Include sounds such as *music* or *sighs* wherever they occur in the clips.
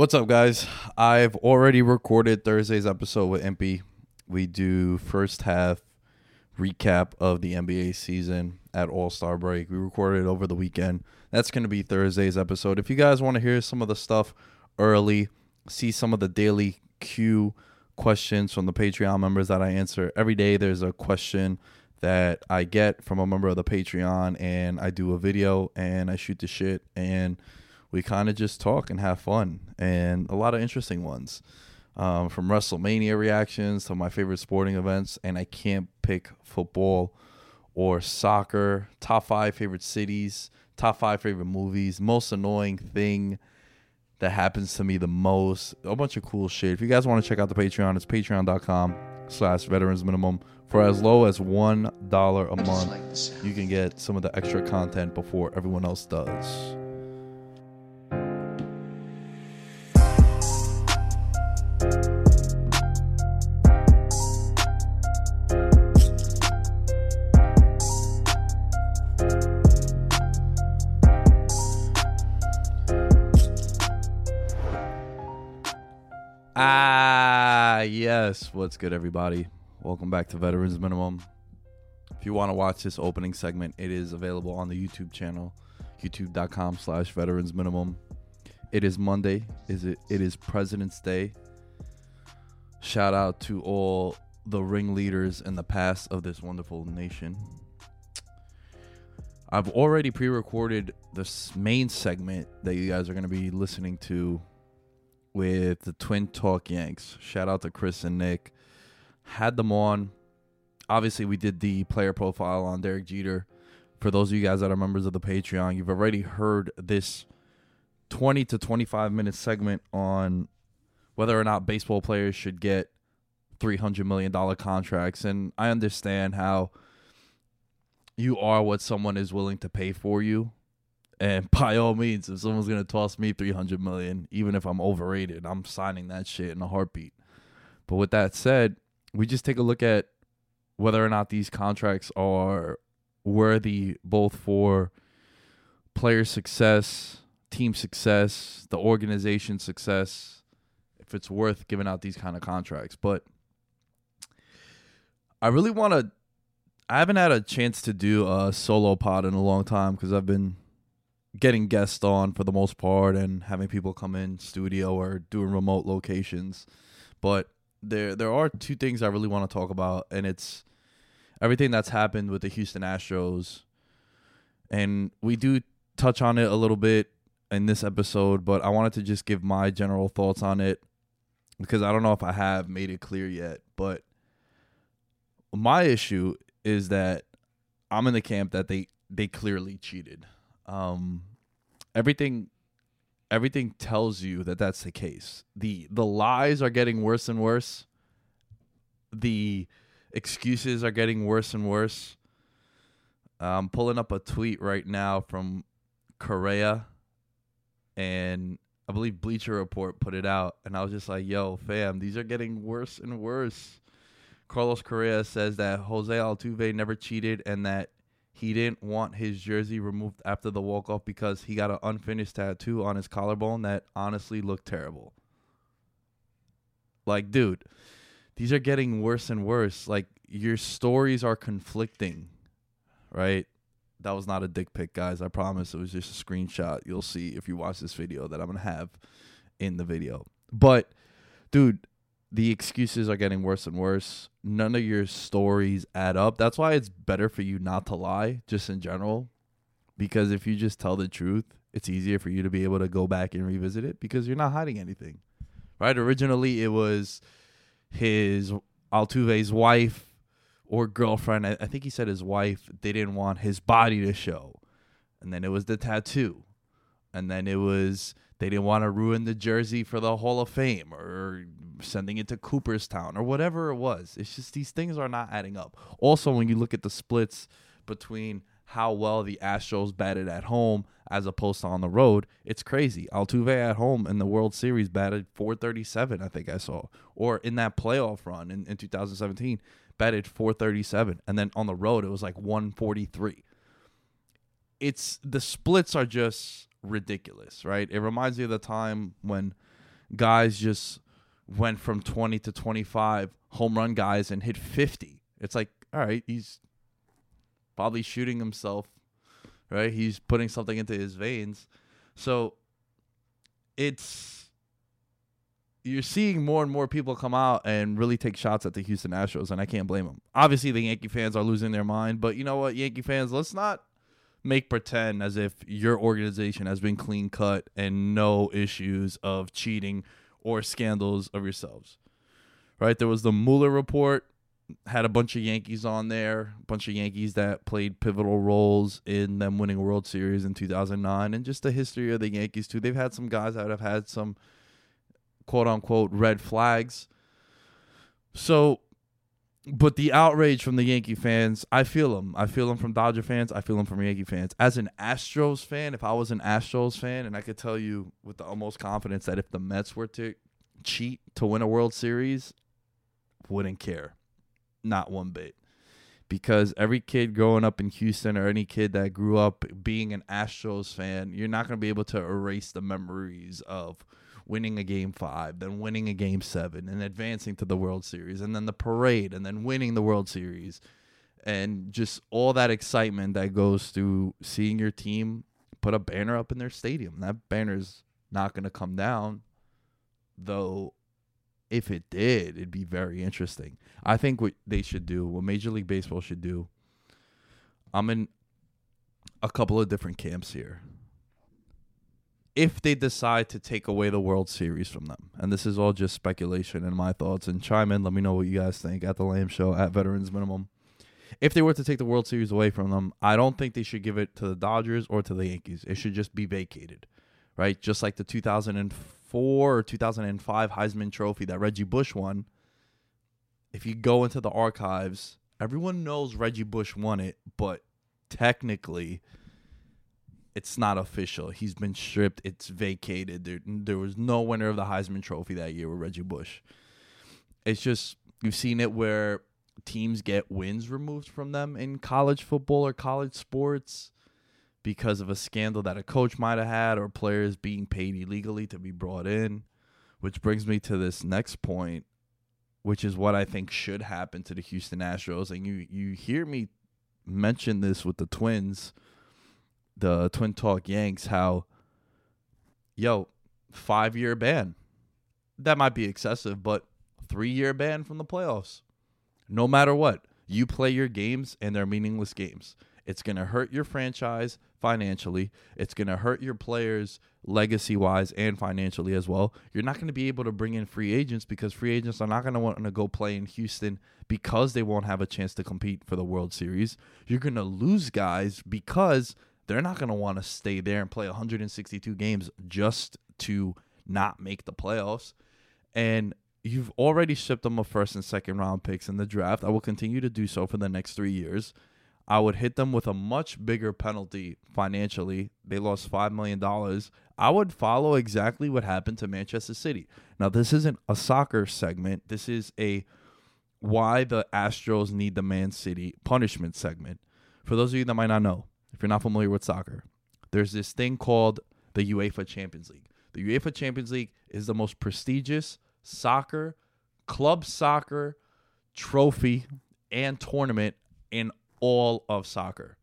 What's up, guys? I've already recorded Thursday's episode with MP. We do first half recap of the NBA season at All Star break. We recorded it over the weekend. That's going to be Thursday's episode. If you guys want to hear some of the stuff early, see some of the daily Q questions from the Patreon members that I answer every day, there's a question that I get from a member of the Patreon, and I do a video and I shoot the shit, and we kind of just talk and have fun, and a lot of interesting ones. Um, from WrestleMania reactions to my favorite sporting events, and I can't pick football or soccer. Top five favorite cities, top five favorite movies, most annoying thing that happens to me the most. A bunch of cool shit. If you guys want to check out the Patreon, it's patreon.com slash veterans minimum. For as low as one dollar a month, you can get some of the extra content before everyone else does. Yes. What's good, everybody? Welcome back to Veterans Minimum. If you want to watch this opening segment, it is available on the YouTube channel, youtube.com slash veterans minimum. It is Monday. Is it it is President's Day. Shout out to all the ringleaders in the past of this wonderful nation. I've already pre-recorded this main segment that you guys are going to be listening to with the Twin Talk Yanks. Shout out to Chris and Nick. Had them on. Obviously, we did the player profile on Derek Jeter. For those of you guys that are members of the Patreon, you've already heard this 20 to 25 minute segment on whether or not baseball players should get $300 million contracts. And I understand how you are what someone is willing to pay for you and by all means, if someone's gonna toss me three hundred million, even if I'm overrated, I'm signing that shit in a heartbeat. But with that said, we just take a look at whether or not these contracts are worthy both for player success, team success, the organization success, if it's worth giving out these kind of contracts. But I really want to I haven't had a chance to do a solo pod in a long time because I've been getting guests on for the most part and having people come in studio or doing remote locations. But there there are two things I really want to talk about and it's everything that's happened with the Houston Astros. And we do touch on it a little bit in this episode, but I wanted to just give my general thoughts on it because I don't know if I have made it clear yet, but my issue is that I'm in the camp that they they clearly cheated. Um, everything everything tells you that that's the case. the The lies are getting worse and worse. The excuses are getting worse and worse. I'm pulling up a tweet right now from Correa, and I believe Bleacher Report put it out, and I was just like, "Yo, fam, these are getting worse and worse." Carlos Correa says that Jose Altuve never cheated and that he didn't want his jersey removed after the walk off because he got an unfinished tattoo on his collarbone that honestly looked terrible. Like, dude, these are getting worse and worse. Like, your stories are conflicting, right? That was not a dick pic, guys. I promise. It was just a screenshot. You'll see if you watch this video that I'm going to have in the video. But, dude, the excuses are getting worse and worse. None of your stories add up. That's why it's better for you not to lie, just in general. Because if you just tell the truth, it's easier for you to be able to go back and revisit it because you're not hiding anything. Right? Originally, it was his Altuve's wife or girlfriend. I, I think he said his wife. They didn't want his body to show. And then it was the tattoo. And then it was they didn't want to ruin the jersey for the Hall of Fame or sending it to Cooperstown or whatever it was. It's just these things are not adding up. Also, when you look at the splits between how well the Astros batted at home as opposed to on the road, it's crazy. Altuve at home in the World Series batted 437, I think I saw. Or in that playoff run in, in 2017, batted 437. And then on the road, it was like 143. It's the splits are just ridiculous, right? It reminds me of the time when guys just went from 20 to 25 home run guys and hit 50. It's like, all right, he's probably shooting himself, right? He's putting something into his veins. So it's you're seeing more and more people come out and really take shots at the Houston Astros, and I can't blame them. Obviously, the Yankee fans are losing their mind, but you know what, Yankee fans, let's not make pretend as if your organization has been clean cut and no issues of cheating or scandals of yourselves. Right? There was the Mueller report, had a bunch of Yankees on there, a bunch of Yankees that played pivotal roles in them winning World Series in 2009, and just the history of the Yankees, too. They've had some guys that have had some quote unquote red flags. So but the outrage from the Yankee fans, I feel them. I feel them from Dodger fans. I feel them from Yankee fans. As an Astros fan, if I was an Astros fan, and I could tell you with the utmost confidence that if the Mets were to cheat to win a World Series, wouldn't care, not one bit. Because every kid growing up in Houston or any kid that grew up being an Astros fan, you're not to be able to erase the memories of winning a game five, then winning a game seven, and advancing to the World Series, and then the parade, and then winning the World Series, and just all that excitement that goes through seeing your team put a banner up in their stadium. That banner's not going to come down, though. If it did, it'd be very interesting. I think what they should do, what Major League Baseball should do, I'm in a couple of different camps here if they decide to take away the World Series from them. And this is all just speculation and my thoughts. And chime in, let me know what you guys think at the Lamb Show at Veterans Minimum. If they were to take the World Series away from them, I don't think they should give it to the Dodgers or to the Yankees. It should just be vacated, right? Just like the 2004 or 2005 Heisman Trophy that Reggie Bush won. If you go into the archives, everyone knows Reggie Bush won it, but technically it's not official. He's been stripped. It's vacated. There, there was no winner of the Heisman Trophy that year with Reggie Bush. It's just you've seen it where teams get wins removed from them in college football or college sports because of a scandal that a coach might have had or players being paid illegally to be brought in. Which brings me to this next point, which is what I think should happen to the Houston Astros. And you you hear me mention this with the Twins the Twin Talk Yanks how, yo, five year ban. That might be excessive, but three year ban from the playoffs. No matter what, you play your games and they're meaningless games. It's going to hurt your franchise financially. It's going to hurt your players legacy wise and financially as well. You're not going to be able to bring in free agents because free agents are not going to want to go play in Houston because they won't have a chance to compete for the World Series. You're going to lose guys because they're not going to want to stay there and play 162 games just to not make the playoffs. And you've already shipped them a first and second round picks in the draft. I will continue to do so for the next three years. I would hit them with a much bigger penalty financially. They lost $5 million. I would follow exactly what happened to Manchester City. Now, this isn't a soccer segment. This is a why the Astros need the Man City punishment segment. For those of you that might not know, if you're not familiar with soccer, there's this thing called the UEFA Champions League. The UEFA Champions League is the most prestigious soccer, club soccer trophy and tournament in all of soccer.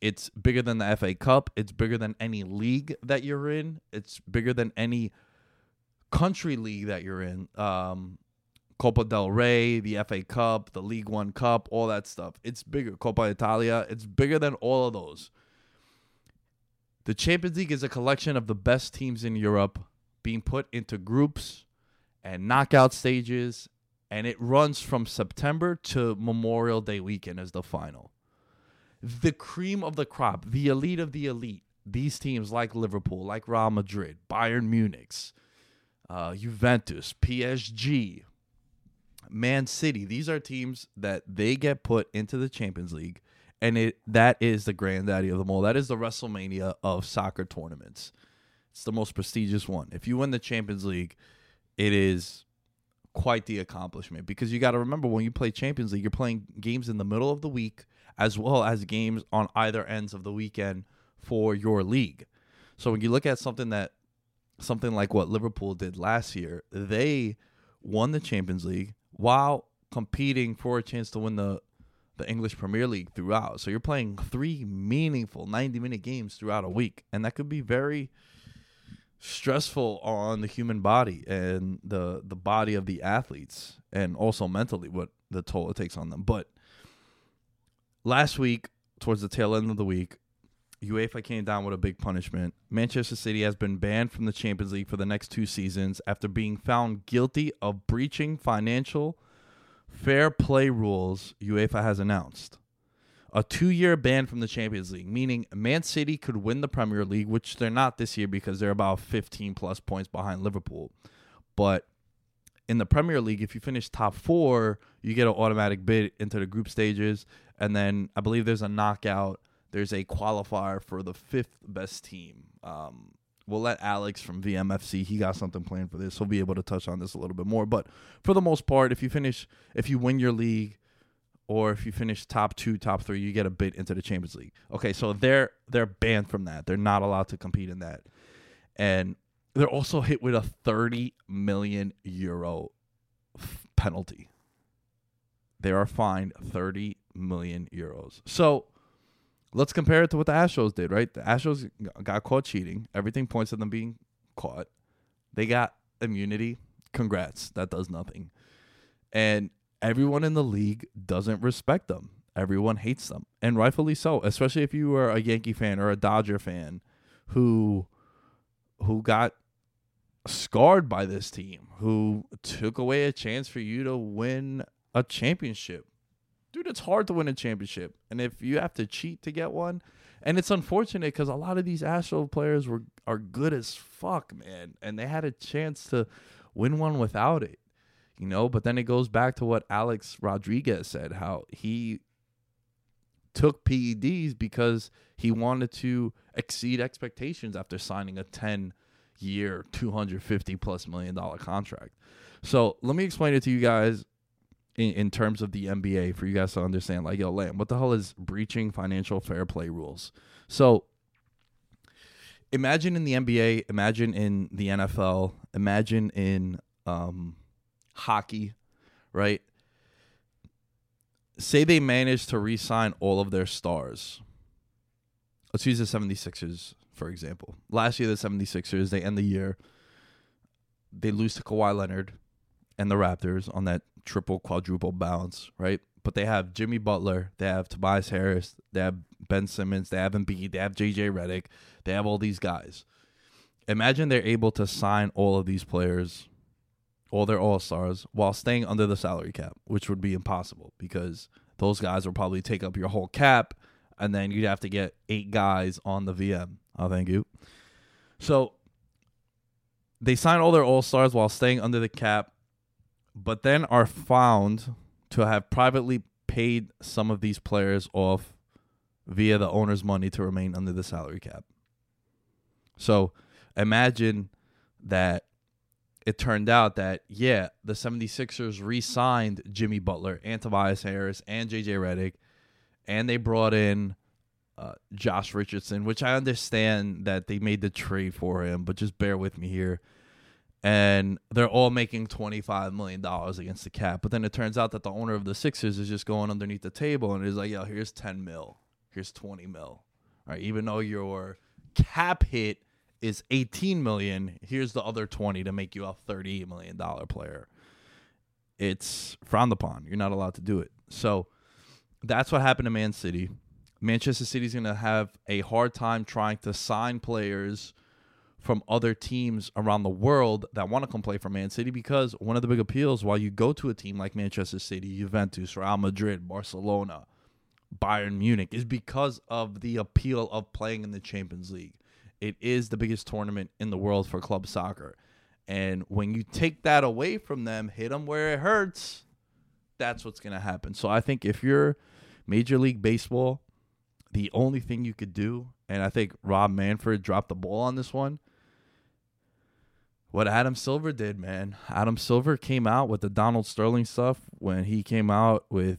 It's bigger than the FA Cup. It's bigger than any league that you're in. It's bigger than any country league that you're in. Um, Copa del Rey, the FA Cup, the League One Cup, all that stuff. It's bigger. Coppa Italia. It's bigger than all of those. The Champions League is a collection of the best teams in Europe being put into groups and knockout stages, and it runs from September to Memorial Day weekend as the final. The cream of the crop, the elite of the elite, these teams like Liverpool, like Real Madrid, Bayern Munich's, uh, Juventus, PSG, Man City, these are teams that they get put into the Champions League and it that is the granddaddy of them all. That is the WrestleMania of soccer tournaments. It's the most prestigious one. If you win the Champions League, it is quite the accomplishment because you got to remember when you play Champions League, you're playing games in the middle of the week as well as games on either ends of the weekend for your league. So when you look at something that something like what Liverpool did last year, they won the Champions League while competing for a chance to win the the English Premier League throughout. So you're playing three meaningful 90 minute games throughout a week. And that could be very stressful on the human body and the the body of the athletes and also mentally what the toll it takes on them. But last week, towards the tail end of the week, UEFA came down with a big punishment. Manchester City has been banned from the Champions League for the next two seasons after being found guilty of breaching financial fair play rules UEFA has announced. A two year ban from the Champions League, meaning Man City could win the Premier League, which they're not this year because they're about 15 plus points behind Liverpool. But in the Premier League, if you finish top four, you get an automatic bid into the group stages. And then I believe there's a knockout, there's a qualifier for the fifth best team. Um, we'll let Alex from VMFC. He got something planned for this. He'll be able to touch on this a little bit more. But for the most part, if you finish, if you win your league, or if you finish top two, top three, you get a bid into the Champions League. Okay, so they're they're banned from that. They're not allowed to compete in that, and they're also hit with a thirty million euro f- penalty. They are fined thirty million euros. So let's compare it to what the Astros did, right? The Astros got caught cheating. Everything points to them being caught. They got immunity. Congrats. That does nothing. And everyone in the league doesn't respect them. Everyone hates them. And rightfully so, especially if you are a Yankee fan or a Dodger fan who who got scarred by this team, who took away a chance for you to win a championship dude, it's hard to win a championship. And if you have to cheat to get one, and it's unfortunate because a lot of these Astro players were are good as fuck, man, and they had a chance to win one without it, you know. But then it goes back to what Alex Rodriguez said, how he took PEDs because he wanted to exceed expectations after signing a ten year, two hundred fifty plus million dollar contract. So let me explain it to you guys in, in terms of the NBA for you guys to understand. Like, yo, Lamb, what the hell is breaching financial fair play rules? So imagine in the NBA, imagine in the NFL, imagine in um, hockey, right? Say they manage to re sign all of their stars. Let's use the 76ers, for example. Last year, the 76ers, they end the year, they lose to Kawhi Leonard and the Raptors on that triple, quadruple bounce, right? But they have Jimmy Butler, they have Tobias Harris, they have Ben Simmons, they have Embiid, they have JJ Redick, they have all these guys. Imagine they're able to sign all of these players, all their all stars, while staying under the salary cap, which would be impossible because those guys will probably take up your whole cap, and then you'd have to get eight guys on the VM. Oh, thank you. So they sign all their all stars while staying under the cap, but then are found to have privately paid some of these players off via the owner's money to remain under the salary cap. So imagine that it turned out that, yeah, the 76ers re signed Jimmy Butler and Tobias Harris and JJ Redick, and they brought in uh, Josh Richardson, which I understand that they made the trade for him, but just bear with me here. And they're all making $25 million against the cap. But then it turns out that the owner of the Sixers is just going underneath the table and is like, yo, here's 10 mil. Here's 20 mil. All right. Even though your cap hit is 18 million, here's the other 20 to make you a 38 million dollar player. It's frowned upon. You're not allowed to do it. So that's what happened to Man City. Manchester City's going to have a hard time trying to sign players from other teams around the world that want to come play for Man City because one of the big appeals while you go to a team like Manchester City, Juventus, Real Madrid, Barcelona, Bayern Munich is because of the appeal of playing in the Champions League. It is the biggest tournament in the world for club soccer. And when you take that away from them, hit them where it hurts, that's what's going to happen. So I think if you're Major League Baseball, the only thing you could do, and I think Rob Manfred dropped the ball on this one, what Adam Silver did, man. Adam Silver came out with the Donald Sterling stuff when he came out with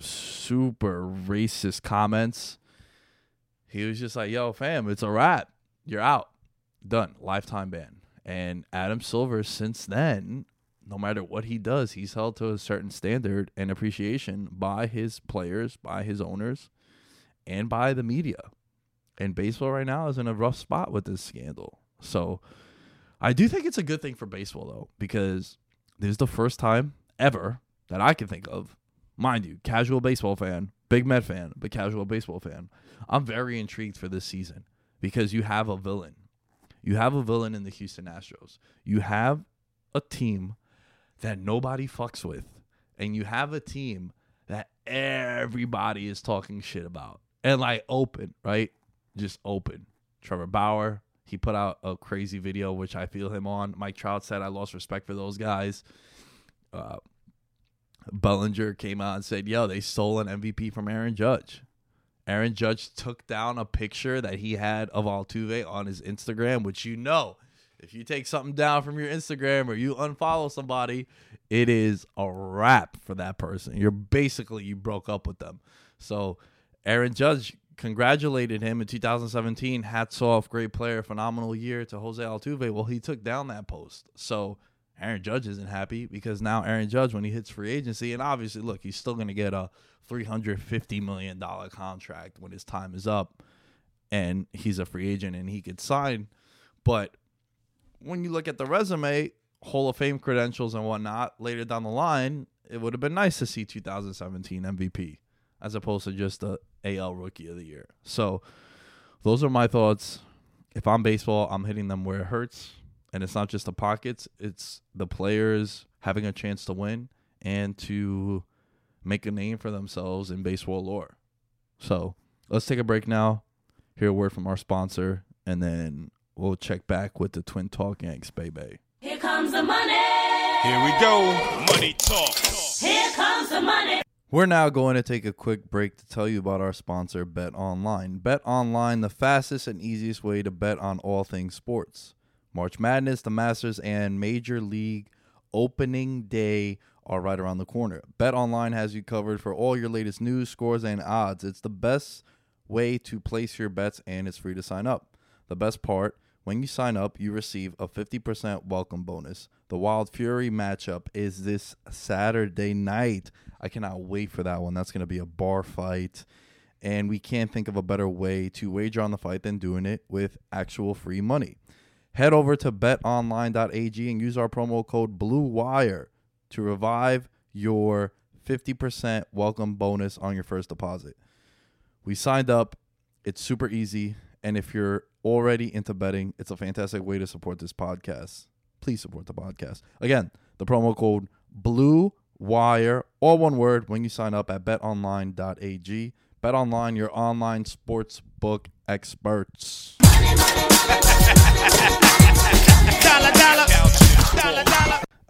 super racist comments. He was just like, yo, fam, it's a wrap. You're out. Done. Lifetime ban. And Adam Silver, since then, no matter what he does, he's held to a certain standard and appreciation by his players, by his owners, and by the media. And baseball right now is in a rough spot with this scandal. So I do think it's a good thing for baseball, though, because this is the first time ever that I can think of mind you, casual baseball fan, big Met fan, but casual baseball fan. I'm very intrigued for this season because you have a villain. You have a villain in the Houston Astros. You have a team that nobody fucks with, and you have a team that everybody is talking shit about. And like open, right? Just open. Trevor Bauer, he put out a crazy video, which I feel him on. Mike Trout said, I lost respect for those guys. Uh, Bellinger came out and said, "Yo, they stole an MVP from Aaron Judge." Aaron Judge took down a picture that he had of Altuve on his Instagram, which you know, if you take something down from your Instagram or you unfollow somebody, it is a wrap for that person. You're basically you broke up with them. So, Aaron Judge congratulated him in 2017. Hats off, great player, phenomenal year to Jose Altuve. Well, he took down that post. So, Aaron Judge isn't happy because now Aaron Judge, when he hits free agency, and obviously, look, he's still going to get a $350 million contract when his time is up and he's a free agent and he could sign. But when you look at the resume, Hall of Fame credentials and whatnot later down the line, it would have been nice to see 2017 MVP as opposed to just the AL Rookie of the Year. So those are my thoughts. If I'm baseball, I'm hitting them where it hurts and it's not just the pockets, it's the players having a chance to win and to make a name for themselves in baseball lore. So let's take a break now, hear a word from our sponsor, and then we'll check back with the Twin Talk Yanks, baby. Here comes the money. Here we go. Money talk. Here comes the money. We're now going to take a quick break to tell you about our sponsor, Bet Online. Bet Online, the fastest and easiest way to bet on all things sports. March Madness, the Masters, and Major League opening day are right around the corner. Bet Online has you covered for all your latest news, scores, and odds. It's the best way to place your bets, and it's free to sign up. The best part, when you sign up, you receive a 50% welcome bonus. The Wilder Fury matchup is this Saturday night. I cannot wait for that one. That's going to be a bar fight. And we can't think of a better way to wager on the fight than doing it with actual free money. Head over to betonline.ag and use our promo code BLUEWIRE to revive your 50% welcome bonus on your first deposit. We signed up. It's super easy. And if you're already into betting, it's a fantastic way to support this podcast. Please support the podcast. Again, the promo code Blue Wire, all one word, when you sign up at betonline.ag. BetOnline, your online sports book experts.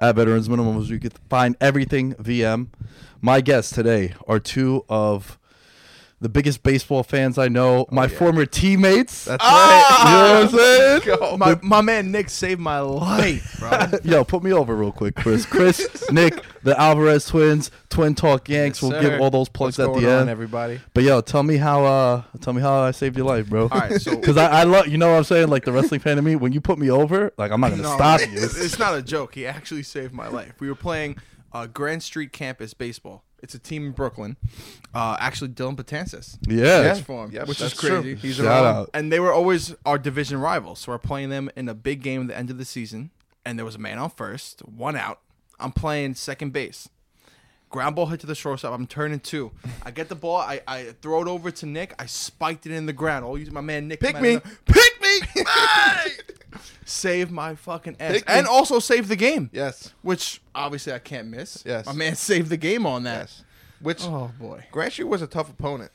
At Veterans Minimums, you can find everything VM. My guests today are two of the biggest baseball fans I know. my former teammates. That's Ah! You know what I'm saying? right. My, my man Nick saved my life, bro. *laughs* Yo, put me over real quick, Chris. Chris, *laughs* Nick, the Alvarez twins, Twin Talk Yanks. we'll give all those plugs What's at going the on, end. everybody? But yo, tell me how uh tell me how I saved your life, bro. All right, so- *laughs* because I, I love you know what I'm saying, like the wrestling fan of me, when you put me over, like I'm not gonna No, stop you. it's- It's not a joke. He actually saved my life. We were playing uh, Grand Street Campus baseball. It's a team in Brooklyn. Uh, actually, Dylan Patansis. Yeah. pitched for him, Yep, which is that's true. crazy. He's Shout around. out. And they were always our division rivals. So we're playing them in a big game at the end of the season. And there was a man on first, one out. I'm playing second base. Ground ball hit to the shortstop. I'm turning two. I get the ball. I, I throw it over to Nick. I spiked it in the ground. I'll use my man Nick. *laughs* Pick me. out of Pick me. Hey! Save my fucking ass. Pick me. and also save the game. Yes. Which obviously I can't miss. Yes. My man *laughs* saved the game on that. Yes. Which Oh boy. Grant Street was a tough opponent.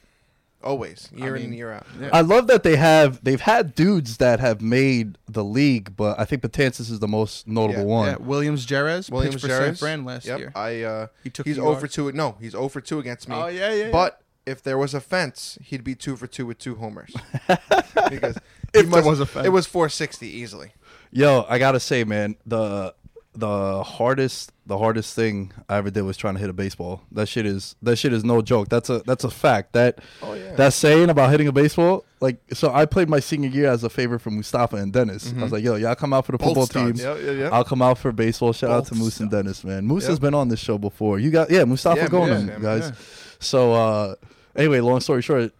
Always, year in mean, and year out. yeah. I love that they have they've had dudes that have made the league, but I think Patansis is the most notable Yeah, one. Yeah, Williams Jerez Williams pitched for San Jarez. Fran last yep. year. I uh, He took he's over 0 yard. 2. No, he's 0 for 2 against me. Oh, yeah, yeah, yeah. But if there was a fence, he'd be 2 for 2 with two homers. *laughs* because If he there was a. It was 460 easily. Yo, I gotta say, man, the the hardest the hardest thing I ever did was trying to hit a baseball. That shit is that shit is no joke. That's a that's a fact. That Oh, yeah. that saying about hitting a baseball, like so I played my senior year as a favor for Mustafa and Dennis. I was like, yo, y'all come out for the Both football team. Yeah, yeah. I'll come out for baseball. Shout out to Both Moose and Dennis, man. Moose has been on this show before. You got yeah, Mustafa yeah, guys. So uh anyway, long story short,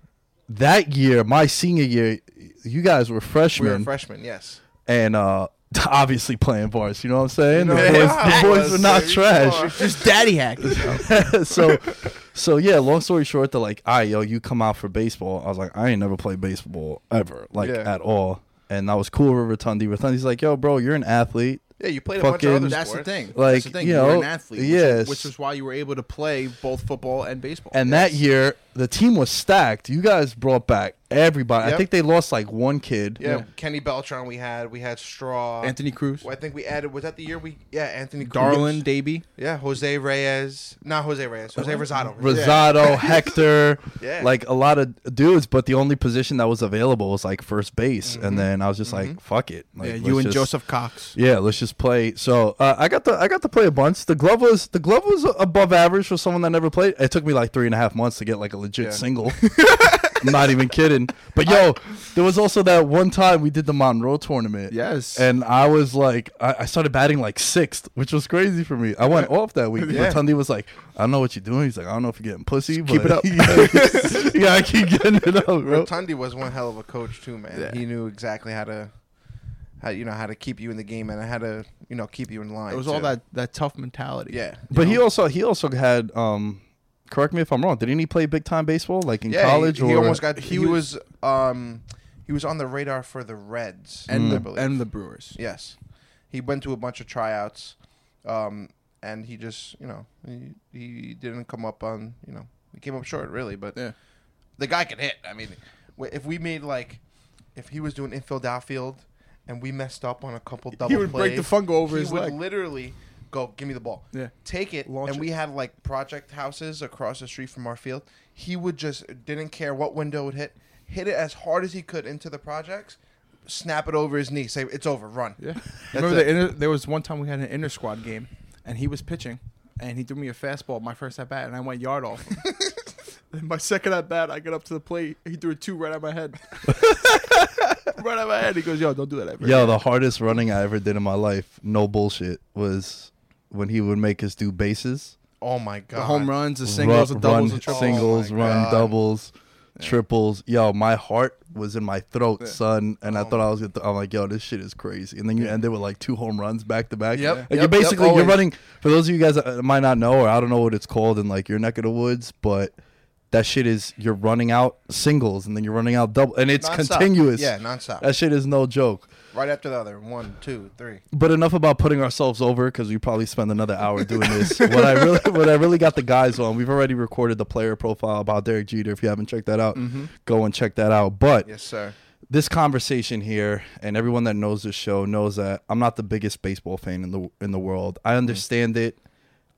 that year, my senior year, you guys were freshmen. We freshmen were freshmen, yes. and uh *laughs* obviously playing bars. You know what I'm saying? You know, the boys, yeah, the boys were not baby. trash. *laughs* Just daddy hacking. *laughs* so, so yeah. Long story short, they're like, "All right, yo, you come out for baseball." I was like, "I ain't never played baseball ever, like Yeah. at all." And I was cool with Rotundi. Rotundi's like, "Yo, bro, you're an athlete." Yeah, you played a bunch of Fucking- other That's the thing. Like, That's the thing. you You are know, an athlete. Which, yes. is, which is why you were able to play both football and baseball. And that year, the team was stacked. You guys brought back everybody. I think they lost like one kid. Yeah, Kenny Beltran we had. We had Straw. Anthony Cruz, Well, I think we added, was that the year we, yeah, Anthony Cruz. Darlin, Davy. Yeah, Jose Reyes. Not Jose Reyes. Jose Rosado. *laughs* Rosado, Hector, *laughs* Yeah. like a lot of dudes, but the only position that was available was like first base, Mm-hmm. and then I was just like, "Fuck it!" Like, yeah, you and just- Joseph Cox. Yeah, let's just play. So uh, I got the I got to play a bunch. The glove was the glove was above average for someone that never played. It took me like three and a half months to get like a legit Yeah. single. *laughs* I'm *laughs* not even kidding. But yo, there was also that one time we did the Monroe tournament. Yes. And I was like, I, I started batting like sixth, which was crazy for me. I went off that week. *laughs* Yeah. But Tundi was like, I don't know what you're doing. He's like, I don't know if you're getting pussy, but keep it up. *laughs* yeah, I keep getting it up, bro. Rotundi was one hell of a coach too, man. Yeah. He knew exactly how to, how you know how to keep you in the game and how to you know keep you in line. It was all that, that tough mentality. Yeah, But he also he also had um correct me if I'm wrong. Didn't he play big time baseball like in yeah. college he, he or almost got. he He, was- was, um, he was on the radar for the Reds And I the believe. and the Brewers. yes, he went to a bunch of tryouts, um, and he just you know he, he didn't come up on you know he came up short really, but Yeah. the guy can hit. I mean, if we made like, if he was doing infield outfield, and we messed up on a couple double he would break the plays, fungo over he his would leg. literally go, "Give me the ball." Yeah. take it, Launch and it. we had like project houses across the street from our field. He would just didn't care what window would hit, hit it as hard as he could into the projects, snap it over his knee, say it's over, run. Yeah. Remember the inter, there was one time we had an inter squad game, and he was pitching, and he threw me a fastball my first at bat, and I went yard off. him. *laughs* Then my second at bat, I get up to the plate. He threw a two right at my head. *laughs* right at my head. He goes, "Yo, don't do that ever." Yo, the hardest running I ever did in my life, no bullshit, was when he would make us do bases. Oh my god, the home runs, the singles, run, the doubles, run the triples. singles, Oh run God. doubles, triples. Yo, my heart was in my throat, son, and I Oh thought I was gonna. Th- I'm like, yo, this shit is crazy. And then you ended with like two home runs back to back. Yep, Like yep, you're basically yep, you're running. For those of you guys that might not know, or I don't know what it's called in like your neck of the woods, but that shit is you're running out singles and then you're running out double and it's Nonstop. continuous. Yeah, nonstop. That shit is no joke. right after the other. One, two, three. But enough about putting ourselves over because we probably spend another hour doing this. *laughs* what I really, what I really got the guys on, we've already recorded the player profile about Derek Jeter. If you haven't checked that out, mm-hmm. go and check that out. But Yes, sir. this conversation here, and everyone that knows this show knows that I'm not the biggest baseball fan in the in the world. I mm-hmm. understand it,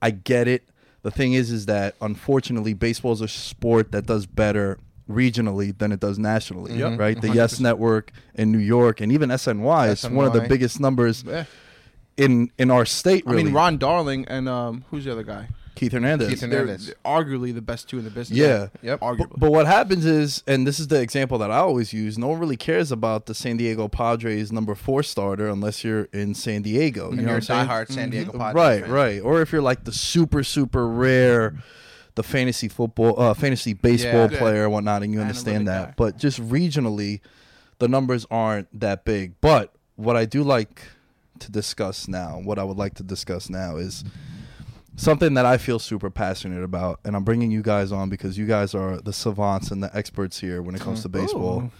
I get it. The thing is, is that unfortunately, baseball is a sport that does better regionally than it does nationally. Yep. Right? The Yes Network in New York and even SNY is one of the biggest numbers Yeah. in in our state. Really. i mean, Ron Darling and um, who's the other guy? Keith Hernandez. Keith They're arguably the best two in the business. Yeah. Yep. arguably. But, but what happens is, and this is the example that I always use, no one really cares about the San Diego Padres number four starter unless you're in San Diego. You And know you're a what I'm saying? diehard San Diego Padres right, fan. right. Or if you're like the super, super rare, the fantasy football, uh, fantasy baseball Yeah. player and whatnot, and you understand Analytic that. guy. But just regionally, the numbers aren't that big. But what I do like to discuss now, what I would like to discuss now is something that I feel super passionate about, and I'm bringing you guys on because you guys are the savants and the experts here when it comes to baseball.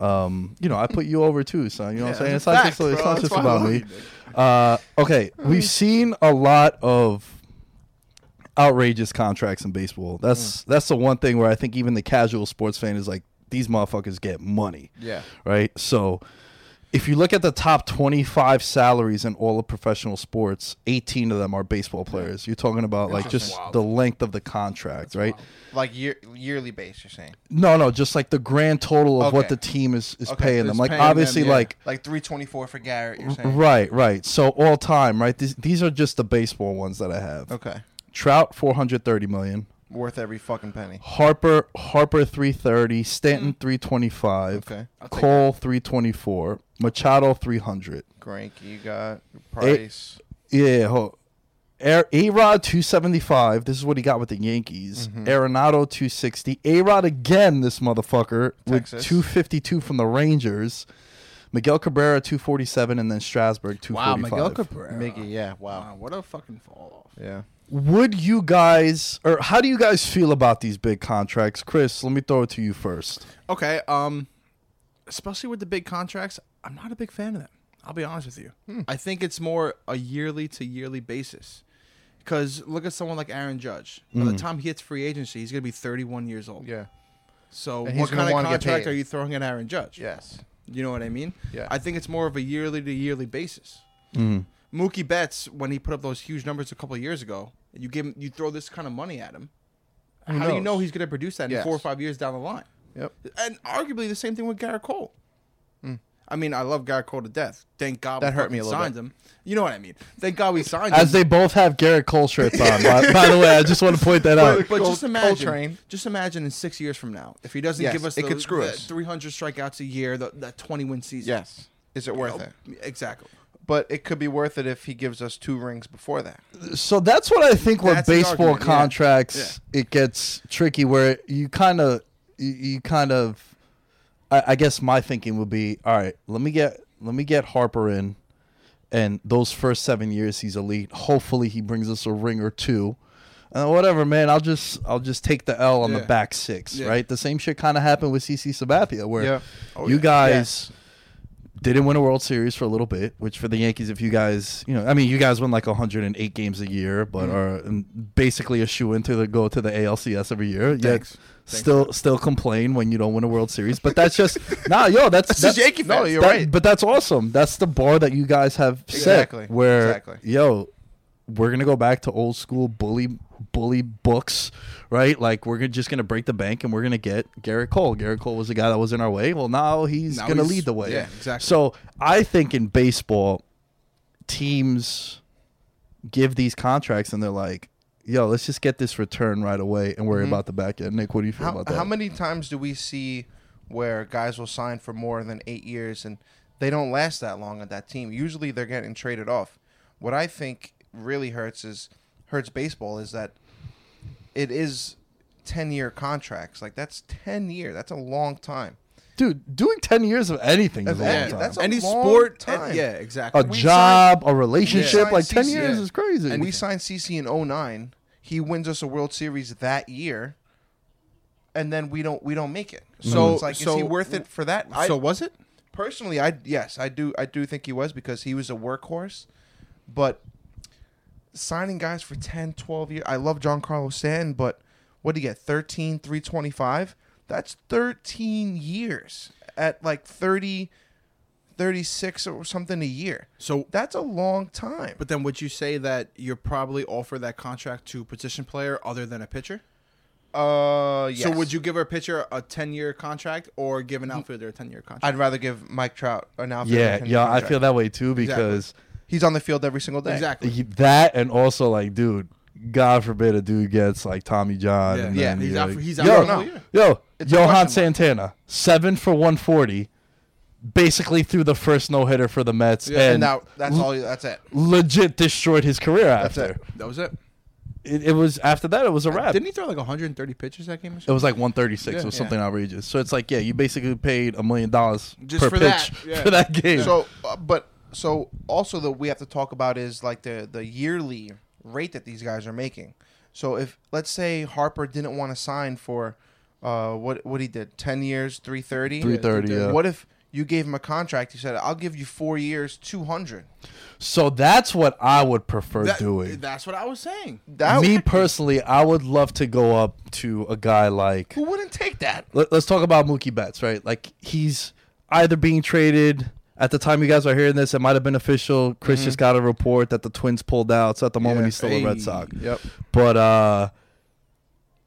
Um, you know, I put you over too, son. You know what I'm saying? It's not just, it's not just about me. Uh, okay, we've seen a lot of outrageous contracts in baseball. That's that's the one thing where I think even the casual sports fan is like, these motherfuckers get money Yeah. right? So if you look at the top 25 salaries in all of professional sports, 18 of them are baseball players. You're talking about like just wild. the length of the contract, right? Like year, yearly base, you're saying. No, no, just like the grand total of what the team is, is Okay. paying them. Like paying them, obviously yeah. like Like 324 for Gerrit, you're saying. right, right. So all time, right? These, these are just the baseball ones that I have. Okay. Trout 430 million. Worth every fucking penny. Harper Harper 330, Stanton 325, Okay. Cole 324, Machado 300. Greinke, you got Price. Yeah, ho- A Rod 275. This is what he got with the Yankees. Mm-hmm. Arenado 260. A Rod again, this motherfucker, with 252 from the Rangers. Miguel Cabrera 247, and then Strasburg Wow, 245. Miguel Cabrera. Miggy, yeah. Wow. Wow, what a fucking fall off. Yeah. Would you guys, or how do you guys feel about these big contracts? Chris, let me throw it to you first. Okay, um, especially with the big contracts, I'm not a big fan of them. I'll be honest with you. Hmm. I think it's more a yearly to yearly basis. Because look at someone like Aaron Judge. By Hmm. the time he hits free agency, he's going to be 31 years old. Yeah. So what kind of contract are you throwing at Aaron Judge? Yes. You know what I mean? Yeah. I think it's more of a yearly to yearly basis. Mm. Mookie Betts, when he put up those huge numbers a couple of years ago, you give him, you throw this kind of money at him. Who how do you knows? know he's going to produce that in Yes. four or five years down the line? Yep. And arguably the same thing with Gerrit Cole. I mean, I love Gerrit Cole to death. Thank God Hmm. That we hurt me fucking a little signed bit. him. You know what I mean? Thank God we signed him. As they both have Gerrit Cole shirts on. by, *laughs* by the way, I just want to point that out. but Cole- just imagine, Coltrane. just imagine in six years from now, if he doesn't Yes, give us it the, could screw the us. 300 strikeouts a year, the, that 20 win season. Yes. Is it worth You it? Exactly. But it could be worth it if he gives us two rings before that. So that's what I think with baseball argument, yeah. contracts it gets tricky where you kind of you, you kind of I, I guess my thinking would be all right let me get let me get Harper in and those first seven years he's elite hopefully he brings us a ring or two and whatever man I'll just I'll just take the L on the back six Yeah. right the same shit kind of happened with CC Sabathia where Yeah. Oh, you yeah. guys didn't win a World Series for a little bit, which for the Yankees, if you guys, you know, I mean, you guys win like 108 games a year, but Mm-hmm. are um, basically a shoe in to the, go to the ALCS every year. Yet Thanks. still, still complain when you don't win a World Series. But that's just *laughs* nah, yo, that's That's that's just Yankee no, you're that- right. But that's awesome. That's the bar that you guys have Exactly. set. Where Exactly. yo, we're gonna go back to old school bully bully books, right? Like we're just gonna break the bank and we're gonna get Gerrit Cole. Gerrit Cole was the guy that was in our way. Well, now he's Now gonna he's- lead the way. yeah, exactly. So I think in baseball, teams give these contracts and they're like, "Yo, let's just get this return right away and worry about the back end." Nick, what do you feel Mm-hmm. How, about that? how many times do we see where guys will sign for more than eight years and they don't last that long at that team? Usually they're getting traded off. What I think really hurts is hurts baseball is that it is ten year contracts. Like that's ten year. That's a long time. Dude, doing ten years of anything is a long any- time. that's a Any long sport, time. yeah, exactly. a we job, a relationship, signed like ten CC years yeah. is crazy. And we signed CC in 09. He wins us a World Series that year. and then we don't we don't make it. So- So it's like, so- is he worth it for that? I, so was it? personally, I yes, I do I do think he was because he was a workhorse, but signing guys for 10, 12 years. I love Giancarlo Stanton, but what do you get? 13, 325? That's 13 years at like 30 36 or something a year. So, That's a long time. but then would you say that you're probably offer that contract to a position player other than a pitcher? Uh, yes. So would you give a pitcher a 10 year contract or give an outfielder a 10 year contract? I'd rather give Mike Trout an outfield. Yeah, yeah, I feel that way too because he's on the field every single day. exactly. he- that and also like, dude, God forbid a dude gets like Tommy John. Yeah, and yeah, then he's out like, for- he's out yo, for the whole year. Yo, It's a Johan mark. Santana, seven for one forty, basically threw the first no hitter for the Mets, Yeah, and And now that's all. That's it. legit destroyed his career That's after. it. That was it. It, it was after that. It was a wrap. Didn't he throw like 130 pitches that game? Or It something? was like 136 Yeah. or something outrageous. So it's like, yeah, you basically paid a million dollars Just per for pitch that, yeah. *laughs* for that game. So, uh, but so also that we have to talk about is like the the yearly rate that these guys are making. So if let's say Harper didn't want to sign for uh what what he did ten years three thirty 330, yeah. What if you gave him a contract? He said, "I'll give you four years, two hundred. So that's what I would prefer That- doing. That's what I was saying. That Me personally, I would love to go up to a guy like. who wouldn't take that? Let, us talk about Mookie Betts, right? Like he's either being traded. At the time you guys are hearing this, it might have been official. Chris just got a report that the Twins pulled out. So at the moment, Yeah. he's still a Red Sox. Yep. But uh,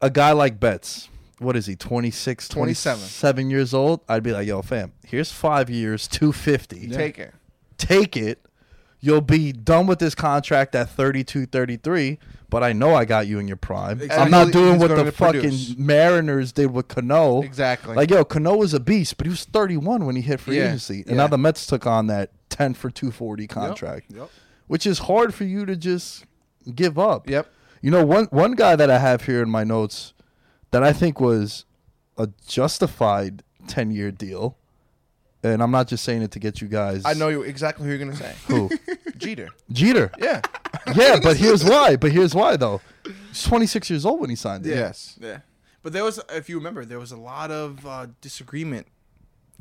a guy like Betts, what is he, 26, 27. 27 years old? I'd be like, yo, fam, here's five years, 250. Take it. Take it. You'll be done with this contract at 32, 33, but I know I got you in your prime. Exactly. I'm not He's doing what the fucking produce. Mariners did with Cano. Exactly. Like, yo, Cano was a beast, but he was 31 when he hit free Yeah. agency. And Yeah. now the Mets took on that 10 for 240 contract, Yep. which is hard for you to just give up. Yep. You know, one one guy that I have here in my notes that I think was a justified ten year deal, and I'm not just saying it to get you guys. I know you exactly who you're gonna say. who *laughs* Jeter. Jeter. Yeah. *laughs* Yeah, but here's why. But here's why though. He's 26 years old when he signed it. Yes. Yeah. But there was, if you remember, there was a lot of uh, disagreement.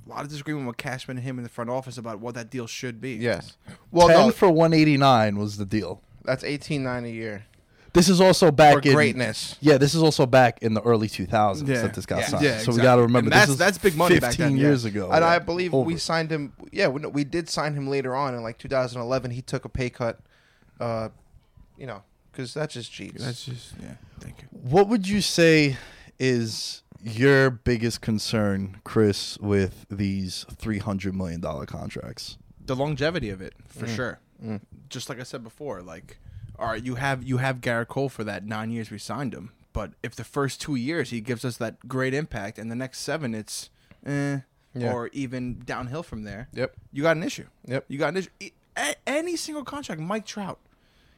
A lot of disagreement with Cashman and him in the front office about what that deal should be. Yes. Well, 10 no, for 189 was the deal. that's eighteen nine a year This is also back for in greatness. Yeah, this is also back in the early 2000s Yeah. that this got Yeah. signed. Yeah, so exactly. we got to remember And this that's- is that's big money 15 back then, years yeah. ago. And Yeah. I believe we signed him. Yeah, we, we did sign him later on in like 2011. He took a pay cut, uh, you know, because that's just cheats. That's just, yeah. Thank you. What would you say is your biggest concern, Chris, with these three hundred million dollar contracts? the longevity of it for Mm. sure. Just like I said before, like, all right, you have you have Gerrit Cole for that nine years we signed him, but if the first two years he gives us that great impact, and the next seven it's, eh, Yeah. or even downhill from there, Yep. you got an issue. Yep. You got an issue. A- any single contract, Mike Trout,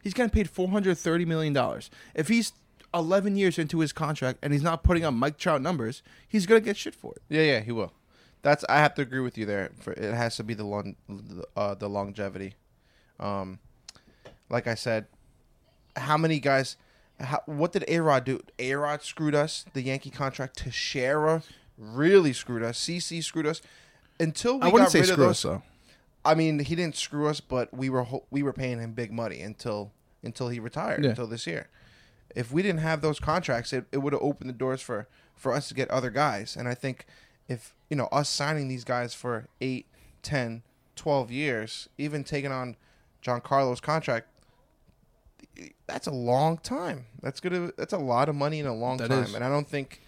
he's getting paid four hundred thirty million dollars. If he's eleven years into his contract and he's not putting up Mike Trout numbers, he's gonna get shit for it. Yeah, yeah, he will. That's I have to agree with you there. For it has to be the long, uh, the longevity. Um, like I said, how many guys? How, what did A Rod do? A Rod screwed us. The Yankee contract. Teixeira really screwed us. CC screwed us. Until we I wouldn't got say rid of those, us though. I mean, he didn't screw us, but we were ho- we were paying him big money until until he retired Yeah. until this year. If we didn't have those contracts, it, it would have opened the doors for for us to get other guys. And I think if you know us signing these guys for 8, 10, 12 years, even taking on Giancarlo's contract, that's a long time. That's gonna that's a lot of money in a long That time. is. And I don't think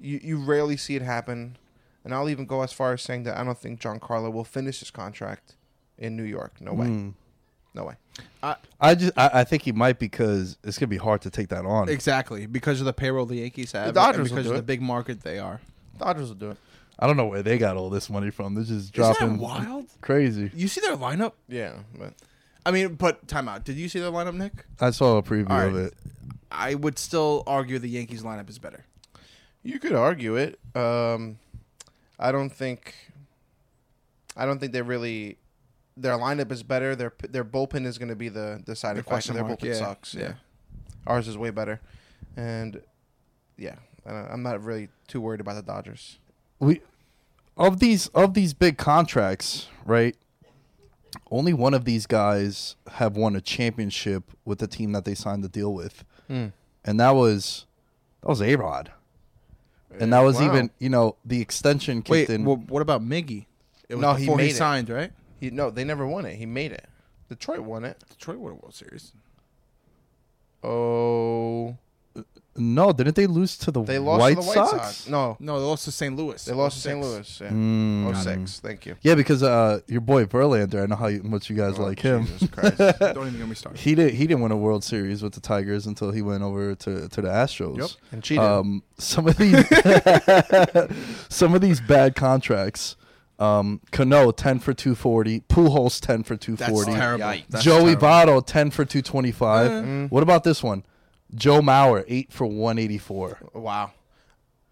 you you rarely see it happen. And I'll even go as far as saying that I don't think Giancarlo will finish his contract in New York. No way. Hmm. No way. I just I, I think he might because it's gonna be hard to take that on. Exactly because of the payroll the Yankees have, The Dodgers and because do of the big market they are. The Dodgers will do it. I don't know where they got all this money from. They're just Isn't that dropping wild? crazy. You see their lineup? Yeah, but I mean, but timeout. Did you see the lineup, Nick? I saw a preview All of it. I would still argue the Yankees lineup is better. you could argue it. Um, I don't think. I don't think they really. Their lineup is better. Their their bullpen is going to be the deciding The question. Their mark, bullpen yeah, sucks. Yeah. yeah. ours is way better, and yeah, I'm not really too worried about the Dodgers. we of these of these big contracts, right? Only one of these guys have won a championship with the team that they signed the deal with, Hmm. and that was that was A Rod, and that was Wow. even you know the extension Wait, in. well, what about Miggy? It was No, he before he, made it. signed, right? He no, they never won it. He made it. Detroit won it. Detroit won a World Series. Oh, no, didn't they lose to the they lost White to the White Sox? Sox. No, No, they lost to St. Louis. they lost to St. Louis. Yeah. Mm. Oh six. Thank you. Yeah, because uh, your boy Verlander, I know how you, much you guys Oh, like him. Jesus Christ. *laughs* Don't even get me started. He did. He didn't win a World Series with the Tigers until he went over to, to the Astros. Yep. and cheated. Um, some of these, *laughs* some of these bad contracts. Um, Cano ten for two forty. Pujols ten for two That's forty. terrible. Yikes. That's Joey terrible. Votto ten for two twenty five. Mm. What about this one? Joe Mauer eight for one eighty four. wow.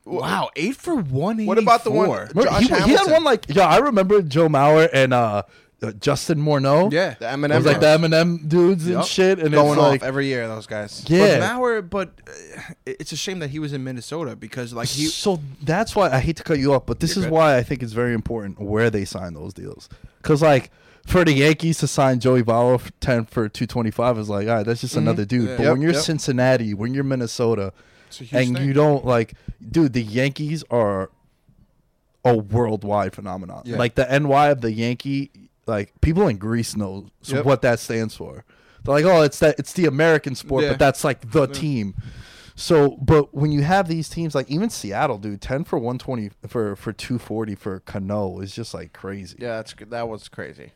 Wow, eight for one. What about the one- Josh He, he had one like yeah. I remember Joe Mauer and uh, uh, Justin Morneau. Yeah, The it M&M was like the M&M dudes and shit, and going it's off like every year. Those guys. yeah. But Mauer, but uh, it's a shame that he was in Minnesota because like he. so that's why I hate to cut you off, but this is good. why I think it's very important where they sign those deals. Because like for the Yankees to sign Joey Votto for ten for two twenty five is like, all right, that's just another dude. Mm-hmm. Yeah. But Yep, when you're yep. Cincinnati, when you're Minnesota, It's a huge and thing. you don't like, dude, the Yankees are a worldwide phenomenon. Yeah. Like the NY of the Yankee, like people in Greece know Yep. what that stands for. They're like, oh, it's that it's the American sport, Yeah. but that's like the team. So, but when you have these teams, like even Seattle, dude, ten for one twenty for for two forty for Cano is just like crazy. Yeah, that's that was crazy.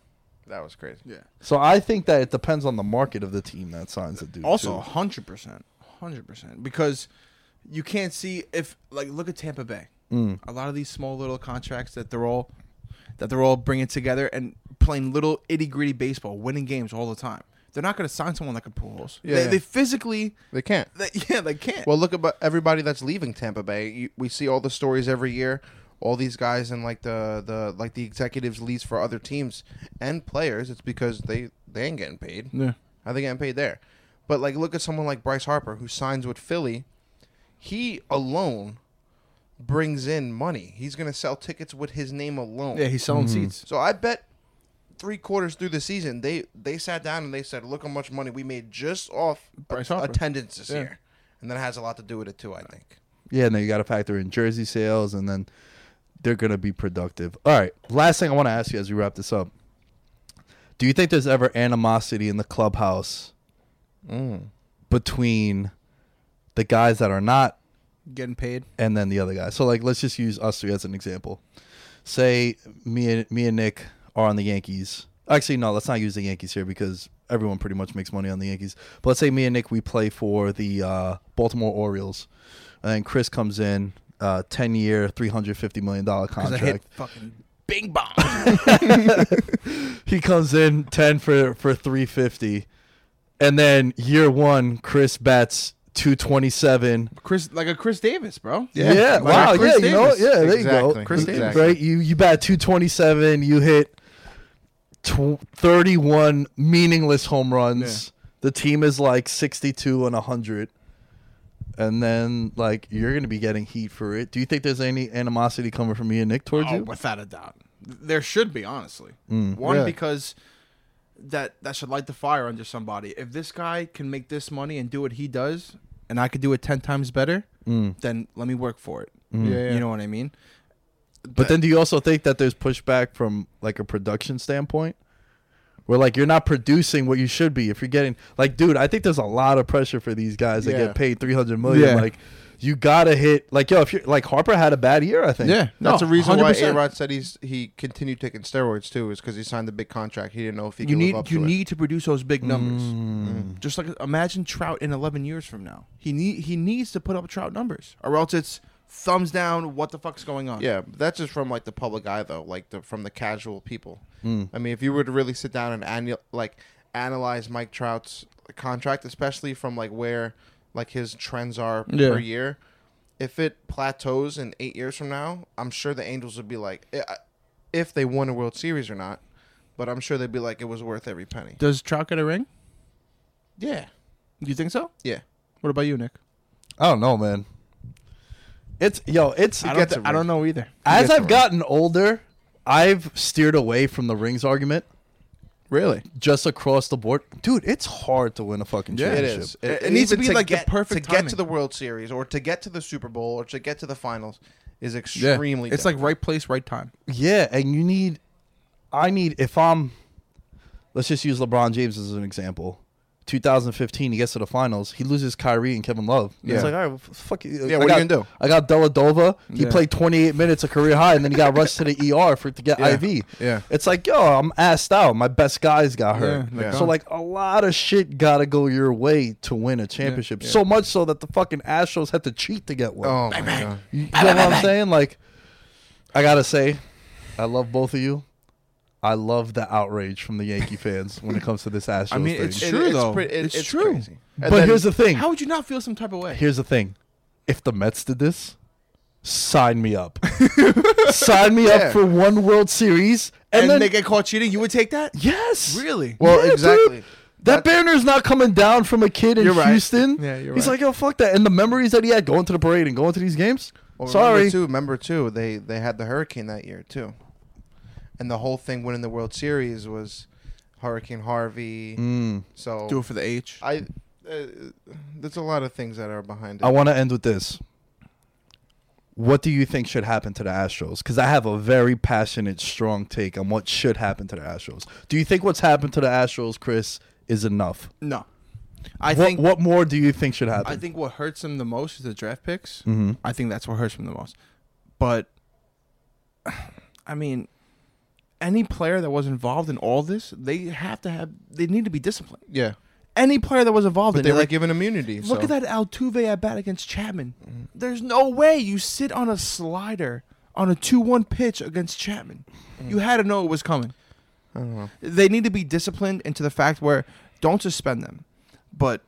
That was crazy. yeah. So I think that it depends on the market of the team that signs the dude. Also, too. hundred percent, hundred percent, because you can't see if like look at Tampa Bay. Mm. A lot of these small little contracts that they're all that they're all bringing together and playing little itty gritty baseball, winning games all the time. They're not going to sign someone like a Pujols. Yeah, they, yeah. they physically, They can't. they, *laughs* yeah, they can't. Well, look about everybody that's leaving Tampa Bay. You, we see all the stories every year. All these guys and like the the like the executives leaves for other teams and players. It's because they they ain't getting paid. yeah, How they getting paid there? But like, look at someone like Bryce Harper who signs with Philly. He alone brings in money. He's gonna sell tickets with his name alone. yeah, he's selling mm-hmm. seats. So I bet three quarters through the season, they they sat down and they said, "Look how much money we made just off Bryce a- Harper. attendance this Yeah. year," and that has a lot to do with it too. I think. Yeah, and then you got to factor in jersey sales, and then they're going to be productive. All right, last thing I want to ask you as we wrap this up: Do you think there's ever animosity in the clubhouse between the guys that are not Getting paid. and then the other guys? So, like, let's just use us three as an example. Say me and me and Nick are on the Yankees. Actually, no, let's not use the Yankees here because everyone pretty much makes money on the Yankees. But let's say me and Nick we play for the uh, Baltimore Orioles, and then Chris comes in, uh, ten year, three hundred fifty million dollar Because I hit contract. fucking bing bong. *laughs* He comes in ten for for three fifty, and then year one, Chris bats two twenty seven. Chris, like a Chris Davis, bro. Yeah, Like wow, a Chris yeah, you know, Davis. yeah, there you Exactly. go. Chris Right, Davis. You you bat 227, you hit tw- 31 meaningless home runs. The team is like 62 and 100. And then like you're going to be getting heat for it. Do you think there's any animosity coming from me and Nick towards Oh, you? without a doubt, there should be honestly. Mm. One Really? because that that should light the fire under somebody. If this guy can make this money and do what he does, and I could do it ten times better, Mm. then let me work for it. Yeah, You know what I mean? But then do you also think that there's pushback from like a production standpoint? Where like you're not producing what you should be if you're getting like dude, I think there's a lot of pressure for these guys that Yeah. get paid 300 million Yeah. like you got to hit like yo if you're like Harper had a bad year I think. Yeah, That's the reason why 100%. A Rod said he's he continued taking steroids too, is because he signed the big contract. He didn't know if he You could need live up you to it. need to produce those big numbers. Mm. Just like imagine Trout in 11 years from now. He need he needs to put up Trout numbers, or else it's thumbs down. What the fuck's going on? Yeah, but that's just from like the public eye though, like the from the casual people. Mm. I mean, if you were to really sit down and annu- like analyze Mike Trout's contract, especially from like where like his trends are Yeah. per year, if it plateaus in eight years from now, I'm sure the Angels would be like, if they won a World Series or not, but I'm sure they'd be like, it was worth every penny. Does Trout get a ring? Yeah, Do you think so? yeah. What about you, Nick? I don't know, man. It's yo, it's I don't, a I don't know either. as gets a I've gotten older, I've steered away from the rings argument Really? just across the board. Dude, it's hard to win a fucking Yeah. It championship. is. It- it needs to even be like the perfect to get timing. to the World Series or to get to the Super Bowl or to get to the finals is extremely. It's like right place, right time. Yeah, and you need I need if I'm let's just use LeBron James as an example. 2015, he gets to the finals. He loses Kyrie and Kevin Love. Yeah. It's like, all right, well, fuck you. Yeah, I what are you gonna do? I got Dellavedova. He Yeah. played 28 minutes of career high, and then he got rushed to the ER for to get Yeah. IV. Yeah. It's like, yo, I'm assed out. My best guys got hurt. Yeah, So like a lot of shit gotta go your way to win a championship. So much so that the fucking Astros had to cheat to get one. oh my god. You know what I'm saying? Like, I gotta say, I love both of you. I love the outrage from the Yankee fans when it comes to this Astros I mean, thing. it's It- true it's though. pre- it- it's, it's true. crazy. But then- here's the thing. How would you not feel some type of way? Here's the thing. If the Mets did this, sign me up. *laughs* sign me Yeah. up for one World Series, and, and then they get caught cheating, you would take that? yes, Really? Well, Yeah, exactly. dude. That banner's not coming down from a kid in You're right. Houston. Yeah, you're He's right. like, yo, fuck that. And the memories that he had going to the parade and going to these games. Well, Sorry. Remember too, remember too, they they had the hurricane that year too, and the whole thing winning the World Series was Hurricane Harvey. Mm. So Do it for the H. I, uh, there's a lot of things that are behind it. I want to end with this. What do you think should happen to the Astros? Because I have a very passionate, strong take on what should happen to the Astros. Do you think what's happened to the Astros, Chris, is enough? No. I what, think what more do you think should happen? I think what hurts them the most is the draft picks. Mhm. I think that's what hurts them the most. But *sighs* I mean, any player that was involved in all this, they have to have. They need to be disciplined. yeah, Any player that was involved but in they it, were like, given immunity. look so. at that Altuve at bat against Chapman. Mm-hmm. There's no way you sit on a slider on a two-one pitch against Chapman. Mm-hmm. You had to know it was coming. I don't know. They need to be disciplined into the fact where don't suspend them, but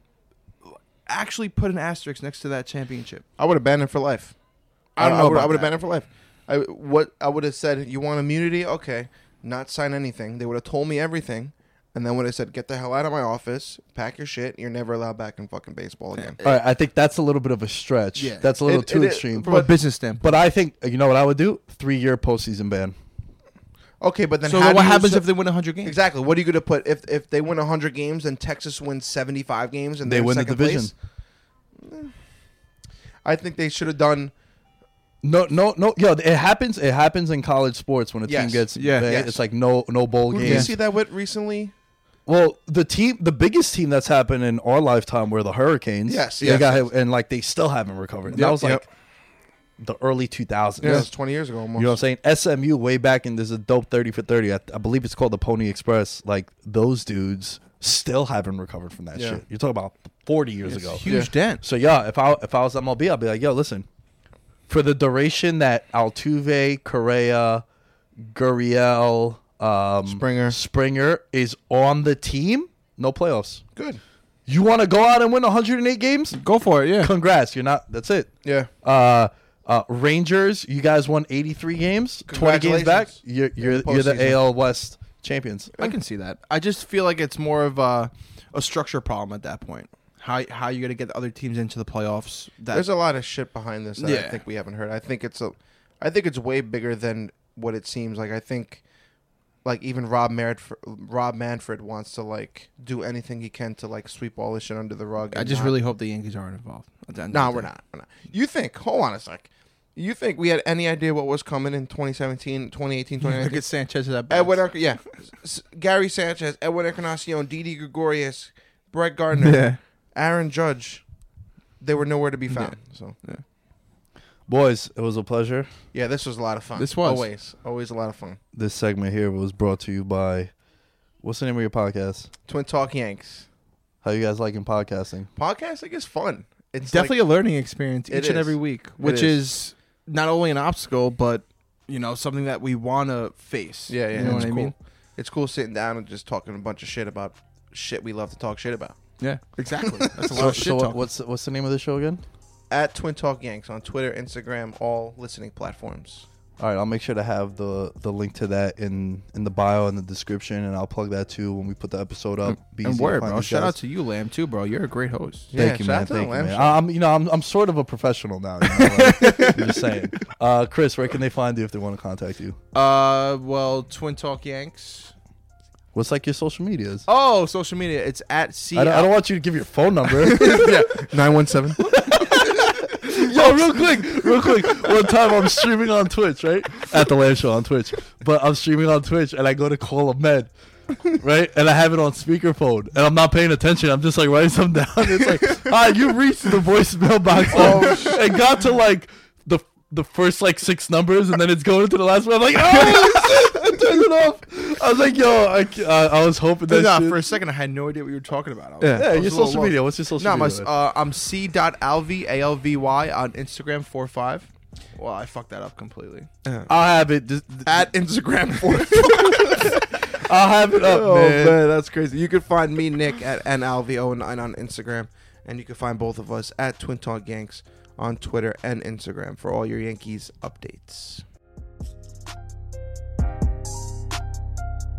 actually put an asterisk next to that championship. I would have banned him for life. I don't know I would, about I would have that. banned him for life. I what I would have said. You want immunity? Okay, not sign anything. They would have told me everything, and then would have said, "Get the hell out of my office. Pack your shit. You're never allowed back in fucking baseball again." All right, I think that's a little bit of a stretch. Yeah. That's a little It- too it- extreme. From a But- business standpoint. but I think you know what I would do? Three year postseason ban. Okay, but then so how then what you happens su- if they win 100 games? exactly? What are you going to put if if they win 100 games and Texas wins 75 games and They they're in win the second division. Place? I think they should have done. No, no, no. Yo, it happens. It happens in college sports when a team gets. Yeah. banned. Yes. It's like no, no bowl Who did games. you see that with recently? Well, the team, the biggest team that's happened in our lifetime were the Hurricanes. Yes, they yes, got hit, and like they still haven't recovered. Yep, that was like the early 2000s. Yeah, it was 20 years ago almost. You know what I'm saying? SMU way back in there's a dope 30 for 30. I, I believe it's called the Pony Express. Like those dudes still haven't recovered from that Yeah. shit. You're talking about 40 years It's ago. huge dent. So yeah, if I if I was MLB, I'd be like, yo, listen, for the duration that Altuve, Correa, Gurriel, um, Springer. Springer is on the team, no playoffs. Good. You want to go out and win 108 games? Go for it, yeah. Congrats, you're not. That's it. Yeah. Uh, uh, Rangers, you guys won 83 games, 20 games back. You're you're, the you're the. AL West champions. I can see that. I just feel like it's more of a, a structure problem at that point. How how you gonna get the other teams into the playoffs? That There's a lot of shit behind this that I Yeah. think we haven't heard. I think it's a, I think it's way bigger than what it seems. Like I think, like even Rob Manfred, Rob Manfred wants to like do anything he can to like sweep all this shit under the rug. I and just not- really hope the Yankees aren't involved. at the end No, of the we're day. not. We're not. You think? Hold on a sec. You think we had any idea what was coming in 2017, 2018, Look 2019? at Sanchez at that. Edwin, Enc- yeah, S- Gary Sanchez, Edwin Encarnacion, Didi Gregorius, Brett Gardner, Yeah. Aaron Judge. They were nowhere to be found. So yeah. Boys, it was a pleasure. yeah, this was a lot of fun. This was. always, always a lot of fun. This segment here was brought to you by what's the name of your podcast? Twin Talk Yanks How you guys liking podcasting? podcasting is fun. It's Definitely like, a learning experience each and is. every week, which is. is. not only an obstacle, but you know something that we want to face. yeah, yeah. you know it's what I cool. mean. It's cool sitting down and just talking a bunch of shit about shit we love to talk shit about. Yeah, exactly. *laughs* That's a lot So, of shit so talk. what's what's the name of the show again? At Twin Talk Yanks on Twitter, Instagram, all listening platforms. All right, I'll make sure to have the the link to that in in the bio and the description, and I'll plug that too when we put the episode up. Be And easy to word, find bro. Shout guys. out to you, Lamb, too, bro. You're a great host. Yeah, Thank you, man. out to the Thank you, Lamb man. Show. I'm, you know, I'm, I'm sort of a professional now. You know, like, *laughs* I'm just saying. Uh, Chris, where can they find you if they want to contact you? Uh, well, Twin Talk Yanks. What's like your social medias? Oh, social media. It's at C. I, don't, I don't want you to give your phone number. *laughs* *laughs* yeah, nine one seven. *laughs* Yo, real quick, real quick. One time I'm streaming on Twitch, right? At the Lamb Show on Twitch. But I'm streaming on Twitch and I go to call a med, right? And I have it on speakerphone and I'm not paying attention. I'm just like writing something down. It's like, ah, you reached the voicemail box. Oh, and got to like the the first like six numbers and then it's going to the last one. I'm like, oh, shit. I turned it off. I was like, yo, I, uh, I was hoping that Nah, shit- for a second, I had no idea what you were talking about. I was- Yeah. I yeah, was your social media. What's your social No, my, media? uh, I'm c.alvy, A-L-V-Y on Instagram, four five. Well, I fucked that up completely. I'll have it. Just, At Instagram, *laughs* 45. *laughs* I'll have it up, oh man. man. that's crazy. You can find me, Nick, at nlvo9 on Instagram, and you can find both of us at Twin Talk Yanks on Twitter and Instagram for all your Yankees updates.